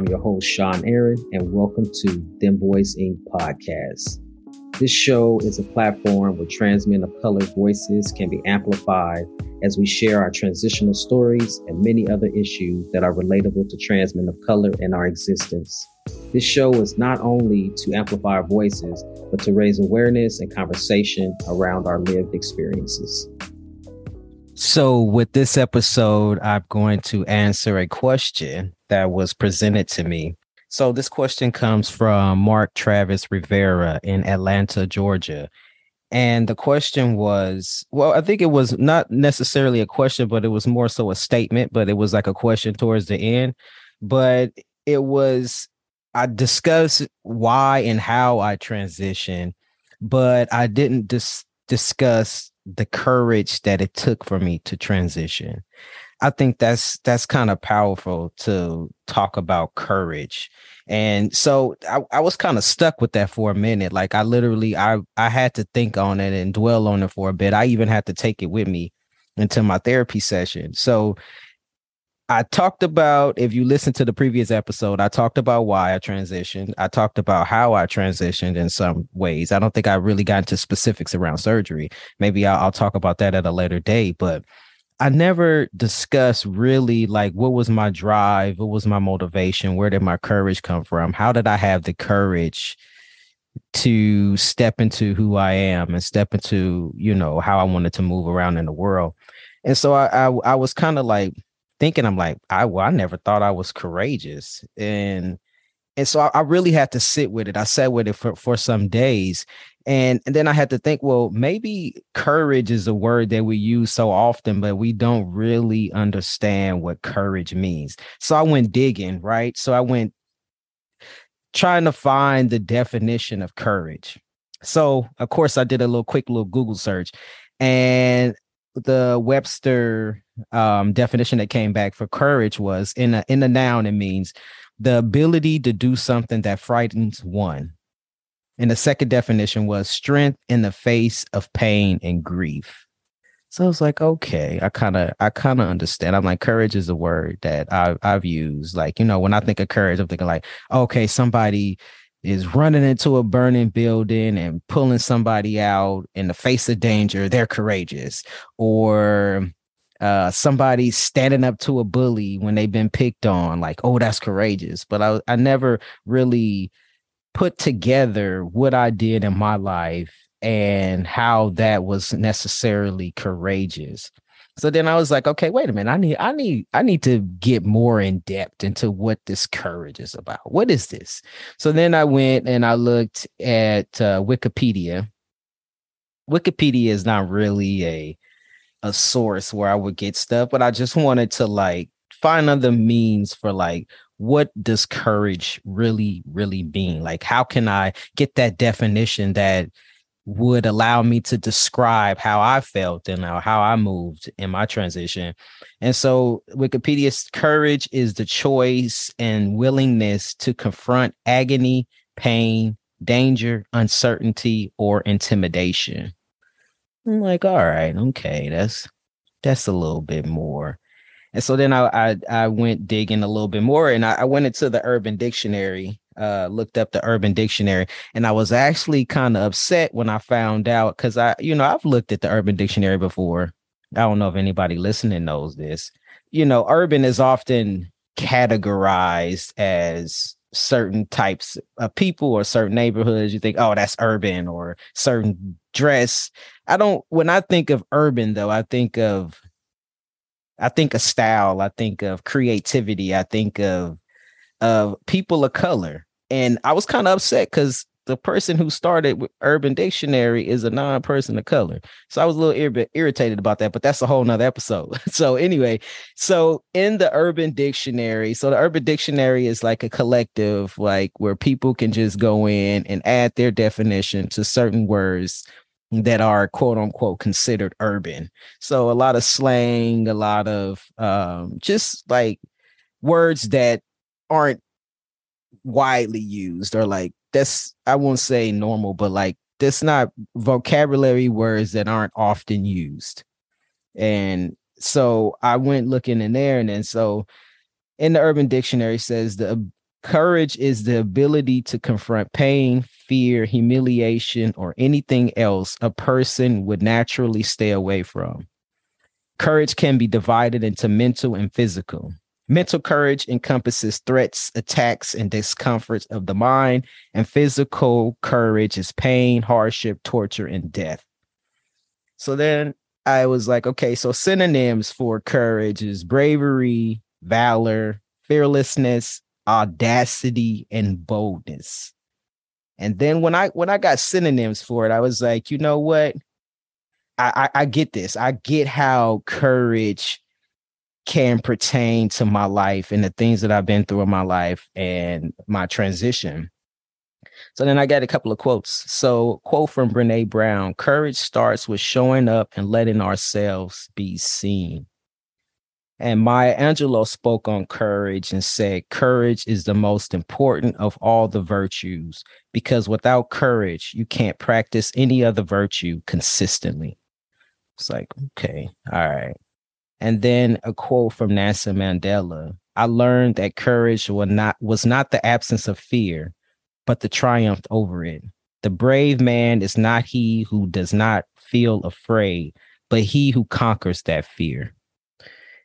I'm your host, Sean Aaron, and welcome to Dem Bois Inc. podcast. This show is a platform where trans men of color voices can be amplified as we share our transitional stories and many other issues that are relatable to trans men of color in our existence. This show is not only to amplify our voices, but to raise awareness and conversation around our lived experiences. So, with this episode, I'm going to answer a question that was presented to me. So, this question comes from Mark Travis Rivera in Atlanta, Georgia. And the question was well, I think it was not necessarily a question, but it was more so a statement, but it was like a question towards the end. But it was, I discussed why and how I transitioned, but I didn't dis- discuss the courage that it took for me to transition. I think that's that's kind of powerful to talk about courage. And so I, I was kind of stuck with that for a minute. Like I literally I I had to think on it and dwell on it for a bit. I even had to take it with me into my therapy session. So I talked about, if you listen to the previous episode, I talked about why I transitioned. I talked about how I transitioned in some ways. I don't think I really got into specifics around surgery. Maybe I'll, I'll talk about that at a later date, but I never discussed really like what was my drive, what was my motivation, where did my courage come from? How did I have the courage to step into who I am and step into, you know, how I wanted to move around in the world? And so I I, I was kind of like thinking i'm like i well, i never thought i was courageous and and so I, I, really had to sit with it i sat with it for, for some days and, and then i had to think well maybe courage is a word that we use so often but we don't really understand what courage means. So i went digging right? So i went trying to find the definition of courage. So of course i did a little quick little google search and the Webster um, definition that came back for courage was in a in a noun it means the ability to do something that frightens one. And the second definition was strength in the face of pain and grief. So I was like, okay, I kind of, I kind of understand. I'm like, courage is a word that I've, I've used. Like, you know, when I think of courage, I'm thinking like, okay, somebody is running into a burning building and pulling somebody out in the face of danger, they're courageous. Or uh, somebody standing up to a bully when they've been picked on, like, oh, that's courageous. But I, I never really put together what I did in my life and how that was necessarily courageous. So then I was like, okay, wait a minute. I need, I need, I need to get more in depth into what this courage is about. What is this? So then I went and I looked at uh, Wikipedia. Wikipedia is not really a a source where I would get stuff, but I just wanted to like find other means for like what does courage really really mean? Like how can I get that definition that would allow me to describe how I felt and uh, how I moved in my transition. And so Wikipedia's courage is the choice and willingness to confront agony, pain, danger, uncertainty, or intimidation. I'm like, all right, okay, that's that's a little bit more. And so then I I, I went digging a little bit more and I, I went into the urban dictionary uh, looked up the Urban Dictionary, and I was actually kind of upset when I found out because I, you know, I've looked at the Urban Dictionary before. I don't know if anybody listening knows this. You know, urban is often categorized as certain types of people or certain neighborhoods. You think, oh, that's urban or certain dress. I don't. When I think of urban, though, I think of I think of style. I think of creativity. I think of of people of color. And I was kind of upset because the person who started with Urban Dictionary is a non-person of color. So I was a little ir- irritated about that, but that's a whole nother episode. so anyway, so in the Urban Dictionary, so the Urban Dictionary is like a collective, like where people can just go in and add their definition to certain words that are quote unquote considered urban. So a lot of slang, a lot of um, just like words that aren't widely used or like that's I won't say normal, but like that's not vocabulary words that aren't often used. And so I went looking in there, and then so in the Urban Dictionary says the Courage is the ability to confront pain, fear, humiliation, or anything else a person would naturally stay away from. Courage can be divided into mental and physical. Mental courage encompasses threats, attacks, and discomforts of the mind, and physical courage is pain, hardship, torture, and death. So then I was like, okay, so synonyms for courage is bravery, valor, fearlessness, audacity, and boldness. And then when I when I got synonyms for it, I was like, you know what? I, I, I get this. I get how courage can pertain to my life and the things that I've been through in my life and my transition. So then I got a couple of quotes. So, quote from Brene Brown Courage starts with showing up and letting ourselves be seen. And Maya Angelou spoke on courage and said, Courage is the most important of all the virtues because without courage, you can't practice any other virtue consistently. It's like, okay, all right. And then a quote from Nelson Mandela I learned that courage was not, was not the absence of fear, but the triumph over it. The brave man is not he who does not feel afraid, but he who conquers that fear.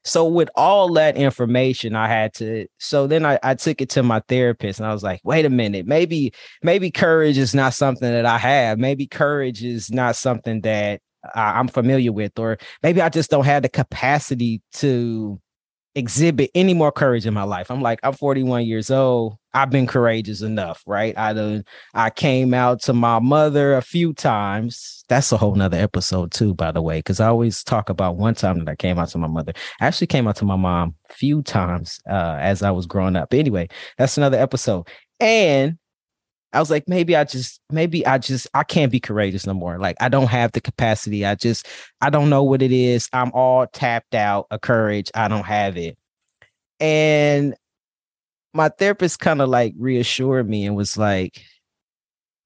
So with all that information, I had to. So then I, I took it to my therapist, and I was like, "Wait a minute, maybe maybe courage is not something that I have. Maybe courage is not something that I, I'm familiar with, or maybe I just don't have the capacity to exhibit any more courage in my life. I'm like, I'm 41 years old. I've been courageous enough, right? I done, I came out to my mother a few times. That's a whole nother episode too, by the way, because I always talk about one time that I came out to my mother. I actually came out to my mom a few times uh, as I was growing up. Anyway, that's another episode. And I was like, maybe I just, maybe I just, I can't be courageous no more. Like, I don't have the capacity. I just, I don't know what it is. I'm all tapped out of courage. I don't have it. And my therapist kind of like reassured me and was like,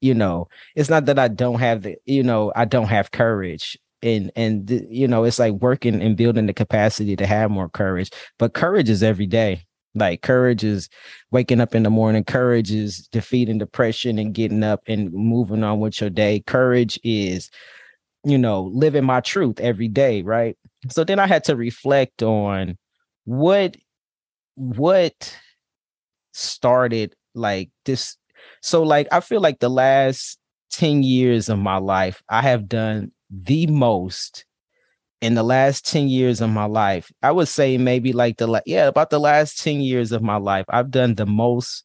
you know, it's not that I don't have the, you know, I don't have courage. And, and, you know, it's like working and building the capacity to have more courage, but courage is every day like courage is waking up in the morning. Courage is defeating depression and getting up and moving on with your day. Courage is, you know, living my truth every day, right? So then I had to reflect on what what started like this. So like I feel like the last 10 years of my life, I have done the most in the last 10 years of my life, I would say maybe like the yeah, about the last 10 years of my life, I've done the most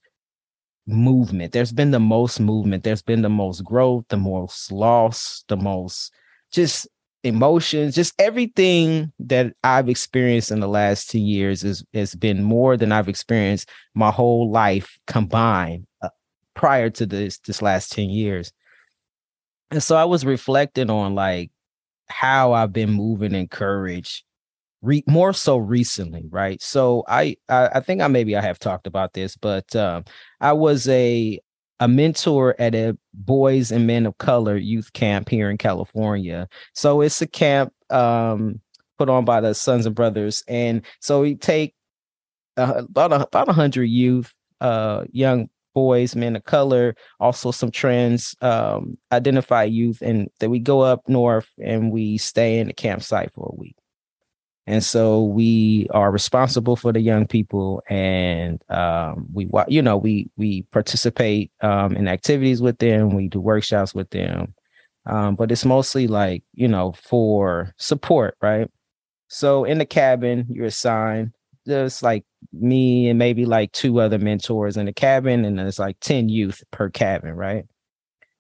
movement. There's been the most movement. There's been the most growth, the most loss, the most just emotions, just everything that I've experienced in the last 10 years is has been more than I've experienced my whole life combined uh, prior to this this last 10 years. And so I was reflecting on like how I've been moving in courage re- more so recently, right? So I, I, I think I maybe I have talked about this, but um, I was a a mentor at a boys and men of color youth camp here in California. So it's a camp um, put on by the Sons and Brothers, and so we take uh, about a, about hundred youth, uh, young boys, men of color, also some trans um, youth, and that we go up north and we stay in the campsite for a week. And so we are responsible for the young people, and um, we, you know, we we participate um, in activities with them. We do workshops with them, um, but it's mostly like you know for support, right? So in the cabin, you're assigned just like me and maybe like two other mentors in the cabin, and there's like 10 youth per cabin, right?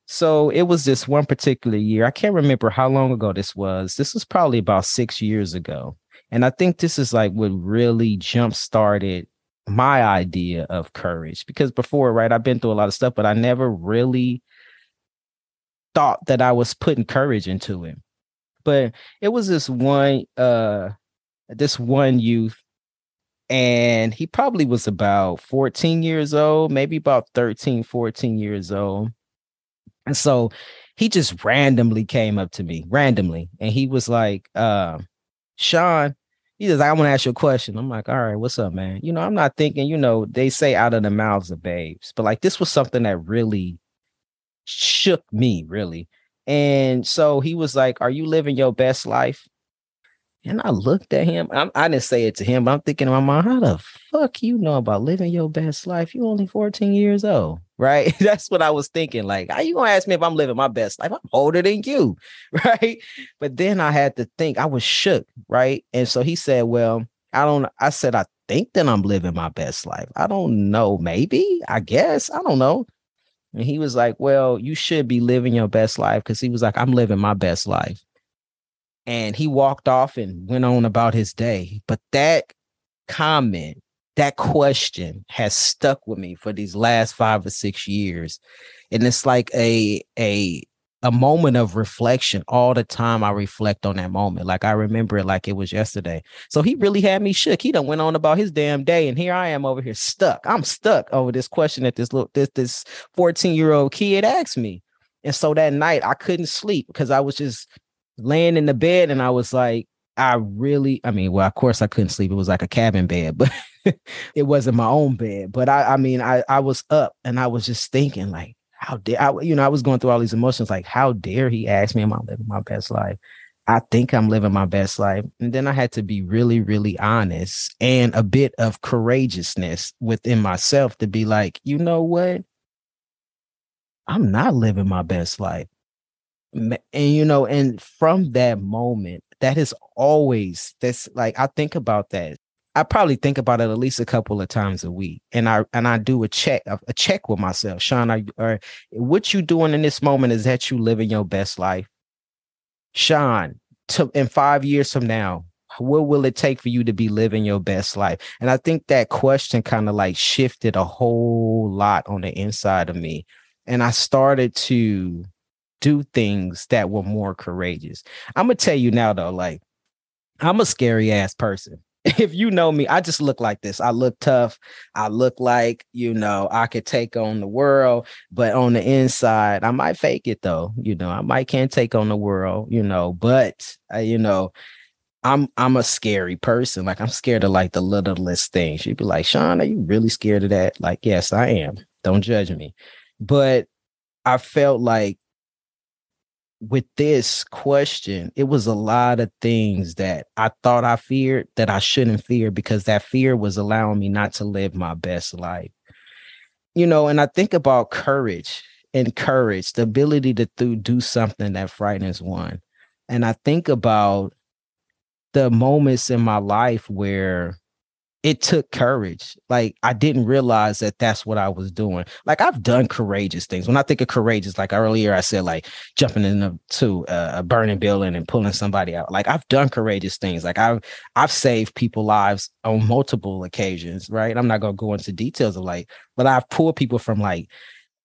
So it was this one particular year. I can't remember how long ago this was. This was probably about six years ago. And I think this is like what really jump started my idea of courage because before, right, I've been through a lot of stuff, but I never really thought that I was putting courage into it. But it was this one, uh, this one youth and he probably was about 14 years old, maybe about 13, 14 years old. And so he just randomly came up to me, randomly, and he was like, uh, Sean, He says, I want to ask you a question. I'm like, all right, what's up, man? You know, I'm not thinking, you know, they say out of the mouths of babes, but like this was something that really shook me, really. And so he was like, Are you living your best life? And I looked at him. I'm, I did not say it to him, but I'm thinking in my mind, how the fuck you know about living your best life? You only 14 years old, right? That's what I was thinking. Like, how you gonna ask me if I'm living my best life? I'm older than you, right? But then I had to think. I was shook, right? And so he said, "Well, I don't." I said, "I think that I'm living my best life. I don't know. Maybe. I guess. I don't know." And he was like, Well, you should be living your best life. Cause he was like, I'm living my best life. And he walked off and went on about his day. But that comment, that question has stuck with me for these last five or six years. And it's like a a a moment of reflection. All the time i reflect on that moment. Like i remember it like it was yesterday. So he really had me shook. He done went on about his damn day and here i am over here stuck. I'm stuck over this question that this little this this 14 year old kid asked me. And so that night i couldn't sleep because i was just laying in the bed and i was like i really i mean well of course i couldn't sleep it was like a cabin bed but it wasn't my own bed but i i mean i i was up and i was just thinking like how dare I, you know, I was going through all these emotions like, how dare he ask me, am I living my best life? I think I'm living my best life. And then I had to be really, really honest and a bit of courageousness within myself to be like, you know what? I'm not living my best life. And, you know, and from that moment, that is always, that's like, I think about that I probably think about it at least a couple of times a week, and I and I do a check a check with myself, Sean. Are, are what you doing in this moment is that you living your best life, Sean? To in five years from now, what will it take for you to be living your best life? And I think that question kind of like shifted a whole lot on the inside of me, and I started to do things that were more courageous. I'm gonna tell you now though, like I'm a scary ass person if you know me, I just look like this. I look tough. I look like, you know, I could take on the world, but on the inside, I might fake it though. You know, I might can't take on the world, you know, but uh, you know, I'm I'm a scary person. Like I'm scared of like the littlest things. She'd be like, Sean, are you really scared of that? Like, yes, I am. Don't judge me. But I felt like with this question, it was a lot of things that I thought I feared that I shouldn't fear because that fear was allowing me not to live my best life. You know, and I think about courage and courage, the ability to th- do something that frightens one. And I think about the moments in my life where it took courage. Like I didn't realize that that's what I was doing. Like I've done courageous things. When I think of courageous, like earlier I said, like jumping into a, burning building and pulling somebody out. Like I've done courageous things. Like I've I've saved people lives on multiple occasions. Right. I'm not gonna go into details of like, but I've pulled people from like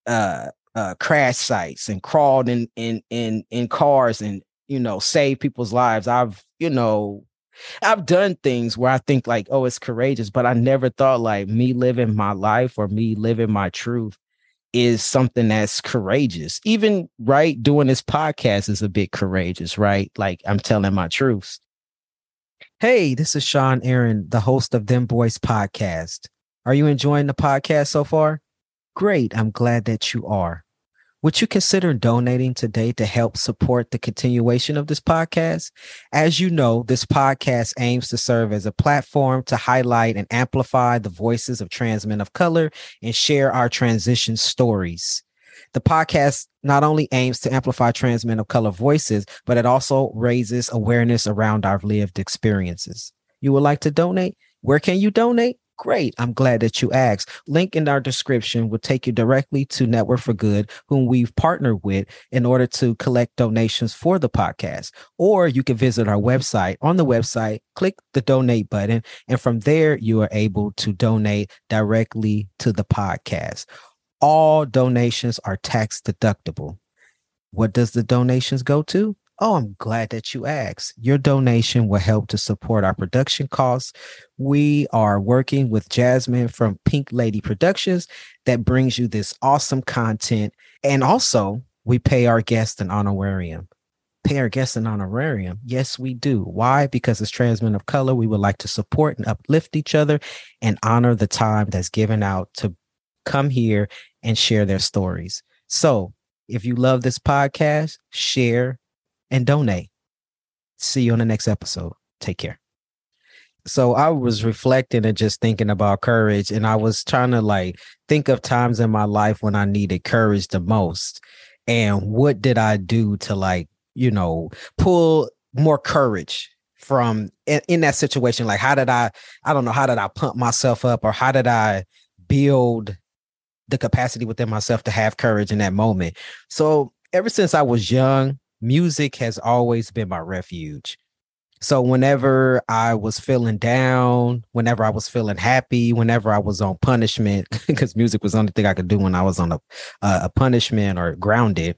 uh uh crash sites and crawled in in in in cars and you know saved people's lives. I've you know I've done things where I think like, oh, it's courageous, but I never thought like me living my life or me living my truth is something that's courageous. Even right doing this podcast is a bit courageous, right? Like I'm telling my truths. Hey, this is Sean Aaron, the host of Dem Bois podcast. Are you enjoying the podcast so far? Great. I'm glad that you are. Would you consider donating today to help support the continuation of this podcast? As you know, this podcast aims to serve as a platform to highlight and amplify the voices of trans men of color and share our transition stories. The podcast not only aims to amplify trans men of color voices, but it also raises awareness around our lived experiences. You would like to donate? Where can you donate? Great. I'm glad that you asked. Link in our description will take you directly to Network for Good, whom we've partnered with in order to collect donations for the podcast. Or you can visit our website. On the website, click the donate button, and from there, you are able to donate directly to the podcast. All donations are tax deductible. What does the donations go to? Oh, I'm glad that you asked. Your donation will help to support our production costs. We are working with Jasmine from Pink Lady Productions that brings you this awesome content. And also, we pay our guests an honorarium. pay our guests an honorarium? Yes, we do. Why? Because as trans men of color, we would like to support and uplift each other and honor the time that's given out to come here and share their stories. So if you love this podcast, share and donate. See you on the next episode. Take care. So I was reflecting and just thinking about courage, and I was trying to like think of times in my life when I needed courage the most. And what did I do to like you know, pull more courage from in, in, that situation? Like, how did I, I don't know, how did I pump myself up or how did I build the capacity within myself to have courage in that moment? So, ever since I was young, music has always been my refuge. So whenever I was feeling down, whenever I was feeling happy, whenever I was on punishment, because music was the only thing I could do when I was on a, a punishment or grounded,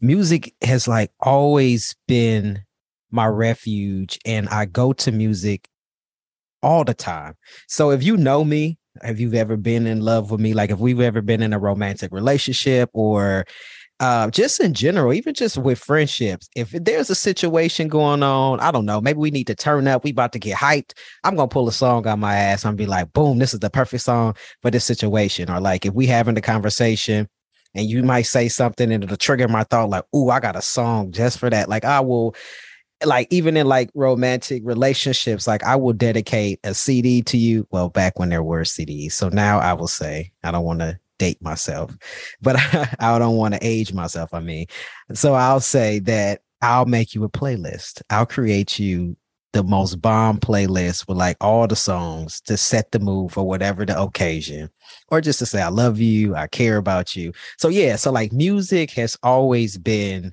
music has like always been my refuge and I go to music all the time. So if you know me, have you ever been in love with me? Like if we've ever been in a romantic relationship or uh, just in general, even just with friendships, if there's a situation going on, I don't know, maybe we need to turn up, we about to get hyped. I'm gonna pull a song on my ass and be like, boom, this is the perfect song for this situation. Or like if we having a conversation and you might say something and it'll trigger my thought like, "Ooh, I got a song just for that." Like I will like even in like romantic relationships, like I will dedicate a CD to you. Well, back when there were CDs. So now I will say, I don't want to date myself, but I, don't want to age myself. I mean, so I'll say that I'll make you a playlist. I'll create you the most bomb playlist with like all the songs to set the mood for whatever the occasion or just to say i love you i care about you so yeah so like music has always been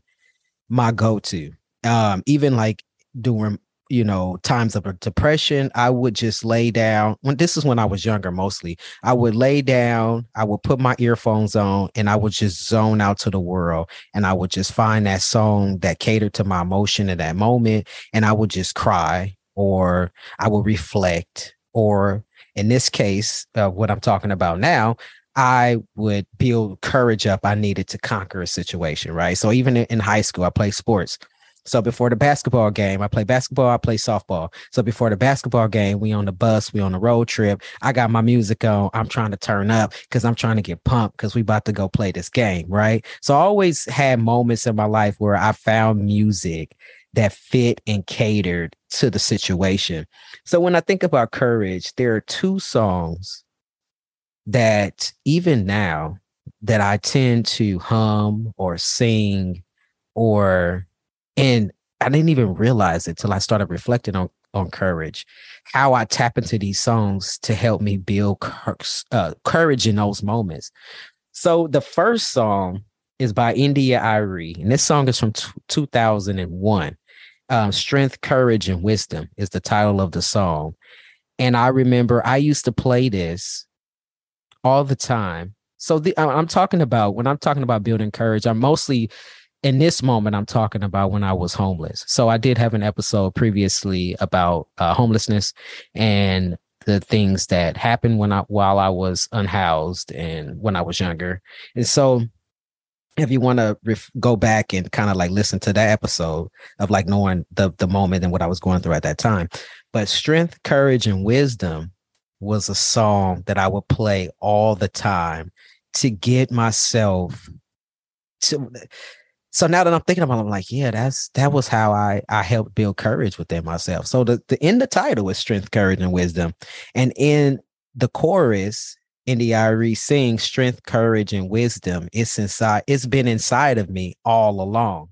my go-to um even like during you know times of depression i would just lay down when this is when i was younger mostly i would lay down i would put my earphones on and i would just zone out to the world and i would just find that song that catered to my emotion in that moment and i would just cry or i would reflect or in this case uh, what i'm talking about now I would build courage up I needed to conquer a situation, right? So even in high school, I played sports. So before the basketball game, I play basketball, I play softball. So before the basketball game, we on the bus, we on the road trip. I got my music on. I'm trying to turn up because I'm trying to get pumped because we about to go play this game, right? So I always had moments in my life where I found music that fit and catered to the situation. So when I think about courage, there are two songs that even now that I tend to hum or sing or and I didn't even realize it till I started reflecting on on courage, how I tap into these songs to help me build uh, courage in those moments. So the first song is by India.Arie, and this song is from t- 2001. Um, Strength, Courage, and Wisdom is the title of the song. And I remember I used to play this all the time. So the, I'm talking about when I'm talking about building courage, I'm mostly in this moment i'm talking about when i was homeless. So i did have an episode previously about uh, homelessness and the things that happened when i while i was unhoused and when i was younger. And so if you want to ref- go back and kind of like listen to that episode of like knowing the the moment and what i was going through at that time. But strength courage and wisdom was a song that i would play all the time to get myself to so now that I'm thinking about it, I'm like, yeah, that's that was how I I helped build courage within myself. So the, the in the title is strength, courage, and wisdom. And in the chorus, India.Arie sings strength, courage, and wisdom. It's inside, it's been inside of me all along.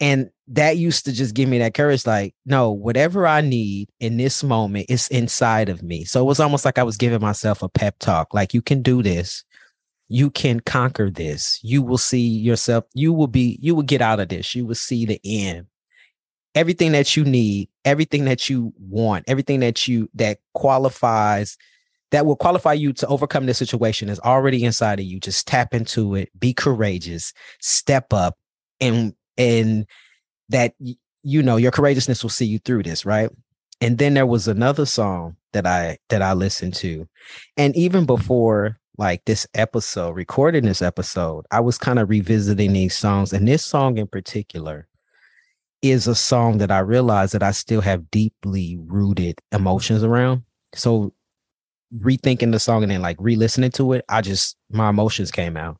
And that used to just give me that courage, like, no, whatever I need in this moment, it's inside of me. So it was almost like I was giving myself a pep talk, like, you can do this you can conquer this. You will see yourself, you will be, you will get out of this. You will see the end. Everything that you need, everything that you want, everything that you that qualifies that will qualify you to overcome this situation is already inside of you. Just tap into it, be courageous, step up, and and that you know your courageousness will see you through this, right? And then there was another song that I that I listened to. And even before like this episode, recording this episode, I was kind of revisiting these songs. And this song in particular is a song that I realized that I still have deeply rooted emotions around. So rethinking the song and then like re-listening to it, I just my emotions came out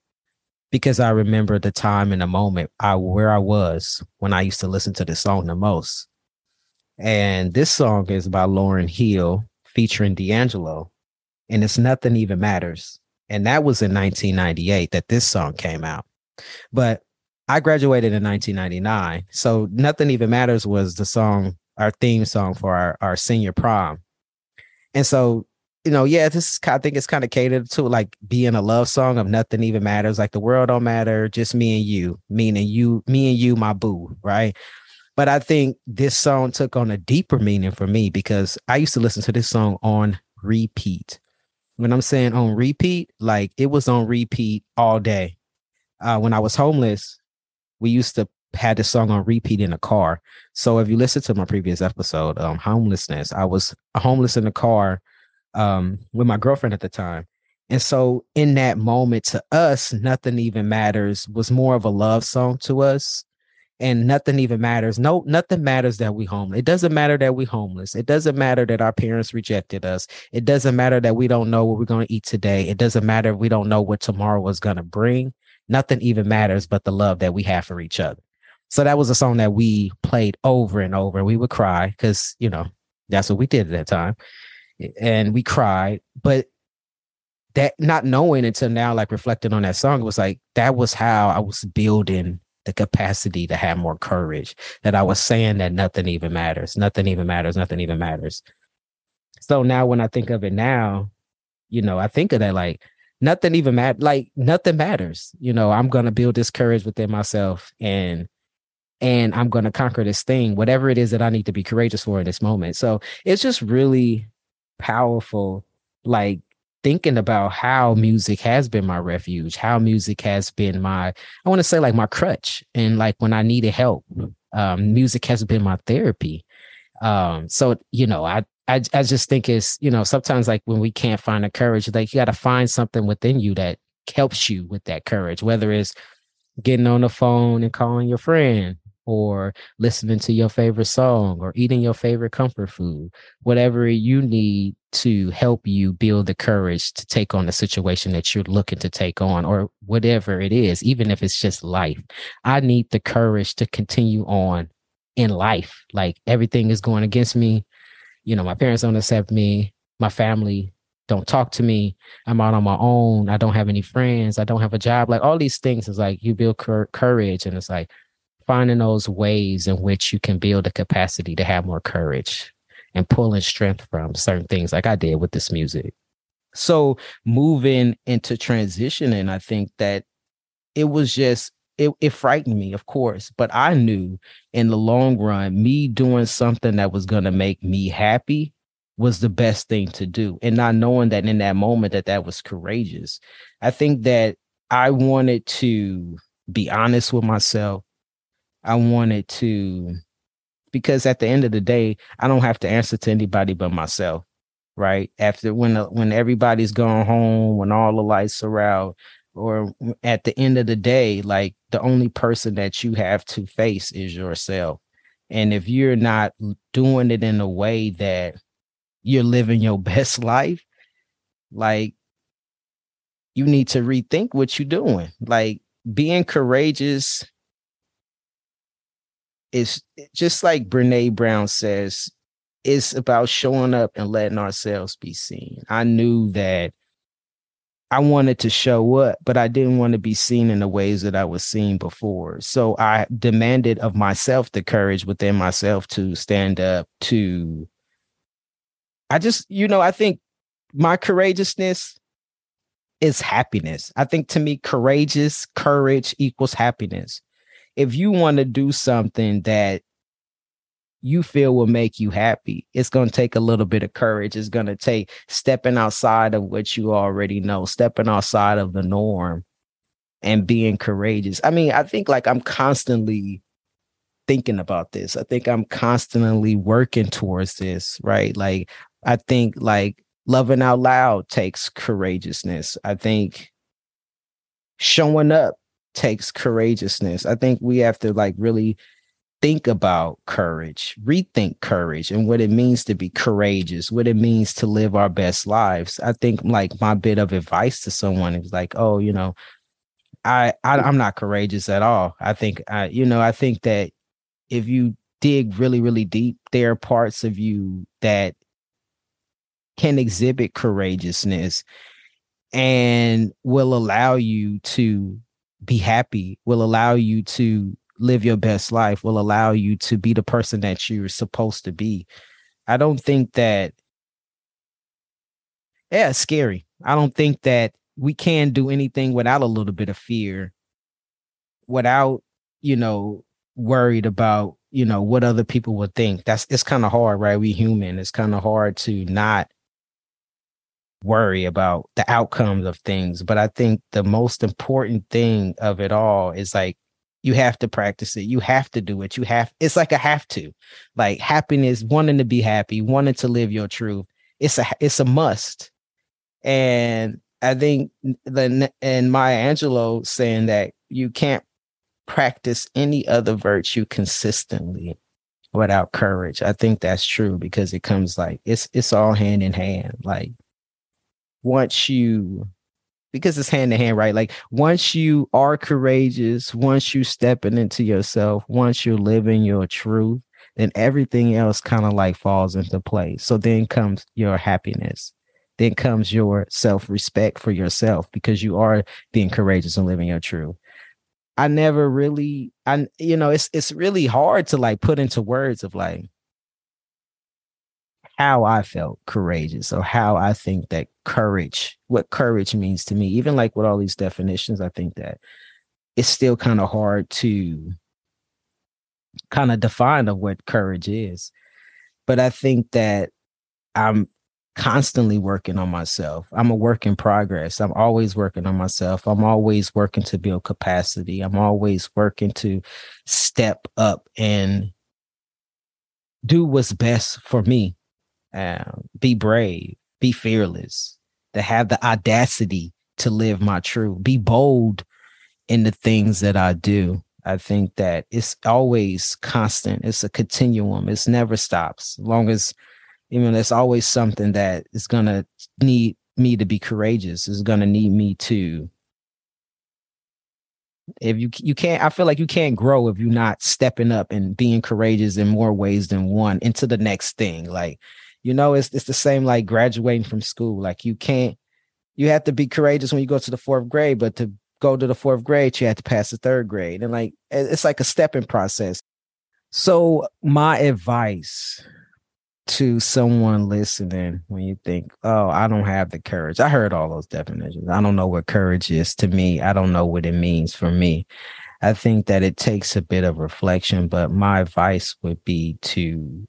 because I remember the time and the moment I where I was when I used to listen to this song the most. And this song is by Lauryn Hill featuring D'Angelo, and it's Nothing Even Matters. And that was in 1998 that this song came out. But I graduated in 1999. So Nothing Even Matters was the song, our theme song for our, our senior prom. And so, you know, yeah, this is, I think it's kind of catered to like being a love song of nothing even matters. Like the world don't matter, just me and you, meaning you, me and you, my boo, right? But I think this song took on a deeper meaning for me because I used to listen to this song on repeat. When I'm saying on repeat, like it was on repeat all day. Uh, when I was homeless, we used to had this song on repeat in a car. So if you listen to my previous episode, um, homelessness, I was homeless in the car um, with my girlfriend at the time. And so in that moment to us, nothing even matters was more of a love song to us and nothing even matters. No, nothing matters that we homeless. It doesn't matter that we homeless. It doesn't matter that our parents rejected us. It doesn't matter that we don't know what we're going to eat today. It doesn't matter if we don't know what tomorrow is going to bring. Nothing even matters but the love that we have for each other. So that was a song that we played over and over. We would cry because, you know, that's what we did at that time. And we cried, but that not knowing until now, like reflecting on that song, it was like that was how I was building the capacity to have more courage. That I was saying that nothing even matters, nothing even matters, nothing even matters. So now when I think of it now, you know, I think of that like nothing even matter, like nothing matters. You know, I'm gonna build this courage within myself and and I'm gonna conquer this thing, whatever it is that I need to be courageous for in this moment. So it's just really powerful, like thinking about how music has been my refuge, how music has been my, I want to say like my crutch. And like when I needed help, um, music has been my therapy. Um, so, you know, I, I, I just think it's, you know, sometimes like when we can't find the courage, like you got to find something within you that helps you with that courage, whether it's getting on the phone and calling your friend, or listening to your favorite song or eating your favorite comfort food, whatever you need to help you build the courage to take on the situation that you're looking to take on or whatever it is, even if it's just life. I need the courage to continue on in life. Like everything is going against me. You know, my parents don't accept me. My family don't talk to me. I'm out on my own. I don't have any friends. I don't have a job. Like all these things is like you build cur- courage and it's like, finding those ways in which you can build a capacity to have more courage and pulling strength from certain things like I did with this music. So moving into transitioning, I think that it was just it, it frightened me, of course, but I knew in the long run, me doing something that was going to make me happy was the best thing to do. And not knowing that in that moment that that was courageous. I think that I wanted to be honest with myself. I wanted to, because at the end of the day, I don't have to answer to anybody but myself, right? After when uh, when everybody's gone home, when all the lights are out, or at the end of the day, like the only person that you have to face is yourself. And if you're not doing it in a way that you're living your best life, like you need to rethink what you're doing. Like being courageous it's just like Brene Brown says, it's about showing up and letting ourselves be seen. I knew that I wanted to show up, but I didn't want to be seen in the ways that I was seen before. So I demanded of myself the courage within myself to stand up to. I just, you know, I think my courageousness is happiness. I think to me, courageous courage equals happiness if you want to do something that you feel will make you happy, it's going to take a little bit of courage. It's going to take stepping outside of what you already know, stepping outside of the norm and being courageous. I mean, I think like I'm constantly thinking about this. I think I'm constantly working towards this, right? Like, I think like loving out loud takes courageousness. I think showing up takes courageousness. I think we have to like really think about courage, rethink courage and what it means to be courageous, what it means to live our best lives. I think like my bit of advice to someone is like, oh, you know, I, I I'm not courageous at all. I think I, you know, I think that if you dig really, really deep, there are parts of you that can exhibit courageousness and will allow you to be happy, will allow you to live your best life, will allow you to be the person that you're supposed to be. I don't think that, yeah, it's scary. I don't think that we can do anything without a little bit of fear, without, you know, worried about, you know, what other people would think. That's it's kind of hard, right? We human. It's kind of hard to not worry about the outcomes of things. But I think the most important thing of it all is like you have to practice it. You have to do it. You have it's like a have to. Like happiness, wanting to be happy, wanting to live your truth. It's a it's a must. And I think the and Maya Angelou saying that you can't practice any other virtue consistently without courage. I think that's true because it comes like it's it's all hand in hand. Like once you because it's hand to hand, right? Like once you are courageous, once you stepping into yourself, once you're living your truth, then everything else kind of like falls into place. So then comes your happiness. Then comes your self-respect for yourself because you are being courageous and living your truth. I never really I you know, it's it's really hard to like put into words of like how I felt courageous or how I think that courage, what courage means to me. Even like with all these definitions, I think that it's still kind of hard to kind of define of what courage is. But I think that I'm constantly working on myself. I'm a work in progress. I'm always working on myself. I'm always working to build capacity. I'm always working to step up and do what's best for me um, be brave, be fearless, to have the audacity to live my truth, be bold in the things that I do. I think that it's always constant. It's a continuum. It's never stops. As long as you know, there's always something that is gonna need me to be courageous. Is gonna need me to. If you you can't, I feel like you can't grow if you're not stepping up and being courageous in more ways than one into the next thing. Like you know, it's it's the same like graduating from school. Like you can't, you have to be courageous when you go to the fourth grade, but to go to the fourth grade, you have to pass the third grade, and like it's like a stepping process. So my advice to someone listening when you think, oh, I don't have the courage. I heard all those definitions. I don't know what courage is to me. I don't know what it means for me. I think that it takes a bit of reflection, but my advice would be to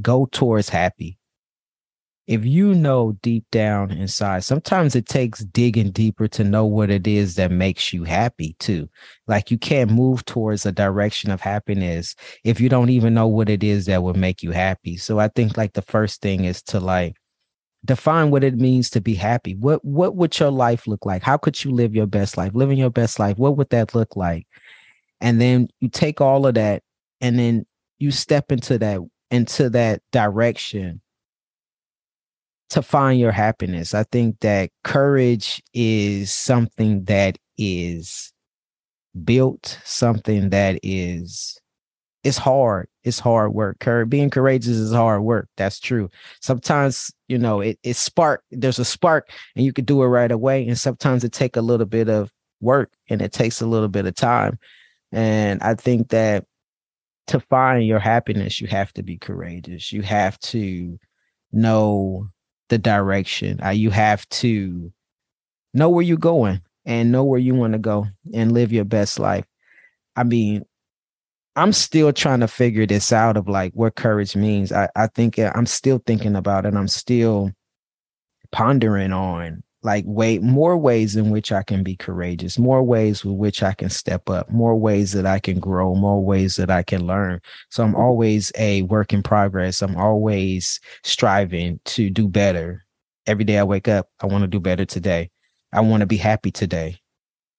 go towards happy. If you know deep down inside, sometimes it takes digging deeper to know what it is that makes you happy too. Like you can't move towards a direction of happiness if you don't even know what it is that would make you happy. So I think like the first thing is to like define what it means to be happy. What what would your life look like? How could you live your best life? Living your best life, what would that look like? And then you take all of that and then you step into that into that direction to find your happiness. I think that courage is something that is built, something that is it's hard. It's hard work. Courage, being courageous is hard work. That's true. Sometimes, you know, it it spark, there's a spark and you can do it right away. And sometimes it take a little bit of work and it takes a little bit of time. And I think that to find your happiness, you have to be courageous. You have to know the direction. Uh, you have to know where you're going and know where you want to go and live your best life. I mean, I'm still trying to figure this out of like what courage means. I, I think uh, I'm still thinking about it. I'm still pondering on like way more ways in which I can be courageous, more ways with which I can step up, more ways that I can grow, more ways that I can learn. So I'm always a work in progress. I'm always striving to do better. Every day I wake up, I want to do better today. I want to be happy today.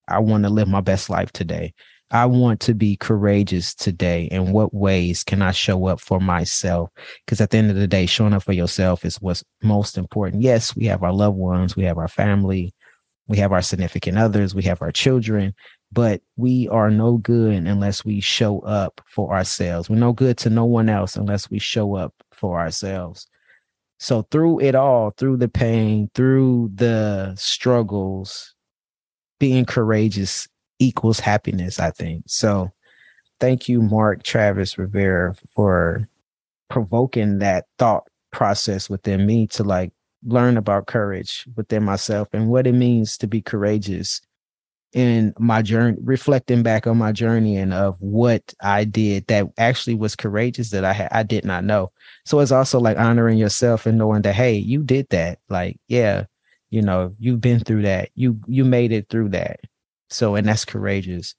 I want to live my best life today. I want to be courageous today. In what ways can I show up for myself? Because at the end of the day, showing up for yourself is what's most important. Yes, we have our loved ones, we have our family, we have our significant others, we have our children, but we are no good unless we show up for ourselves. We're no good to no one else unless we show up for ourselves. So, through it all, through the pain, through the struggles, being courageous equals happiness, I think. So thank you, Mark Travis Rivera, for provoking that thought process within me to like learn about courage within myself and what it means to be courageous in my journey reflecting back on my journey and of what I did that actually was courageous that I I did not know. So it's also like honoring yourself and knowing that hey, you did that. Like, yeah, you know, you've been through that. You you made it through that. So, and that's courageous.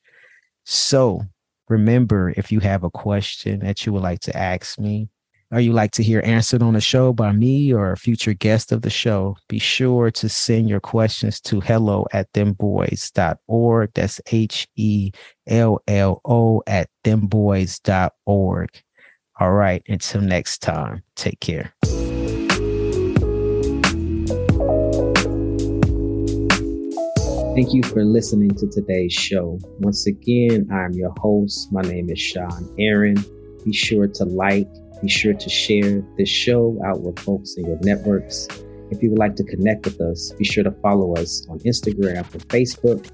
So, remember if you have a question that you would like to ask me, or you like to hear answered on the show by me or a future guest of the show, be sure to send your questions to hello at dembois.org. That's H E L L O at dembois.org. All right. Until next time, take care. Thank you for listening to today's show. Once again, I'm your host. My name is Sean Aaron. Be sure to like, be sure to share this show out with folks in your networks. If you would like to connect with us, be sure to follow us on Instagram or Facebook.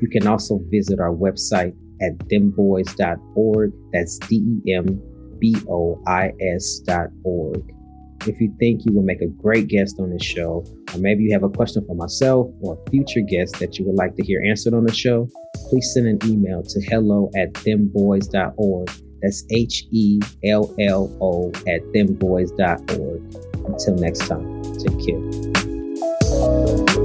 You can also visit our website at dembois.org. That's D E M B O I S.org. If you think you will make a great guest on this show, or maybe you have a question for myself or a future guest that you would like to hear answered on the show, please send an email to hello at dembois.org. That's H E L L O at dembois.org. Until next time, take care.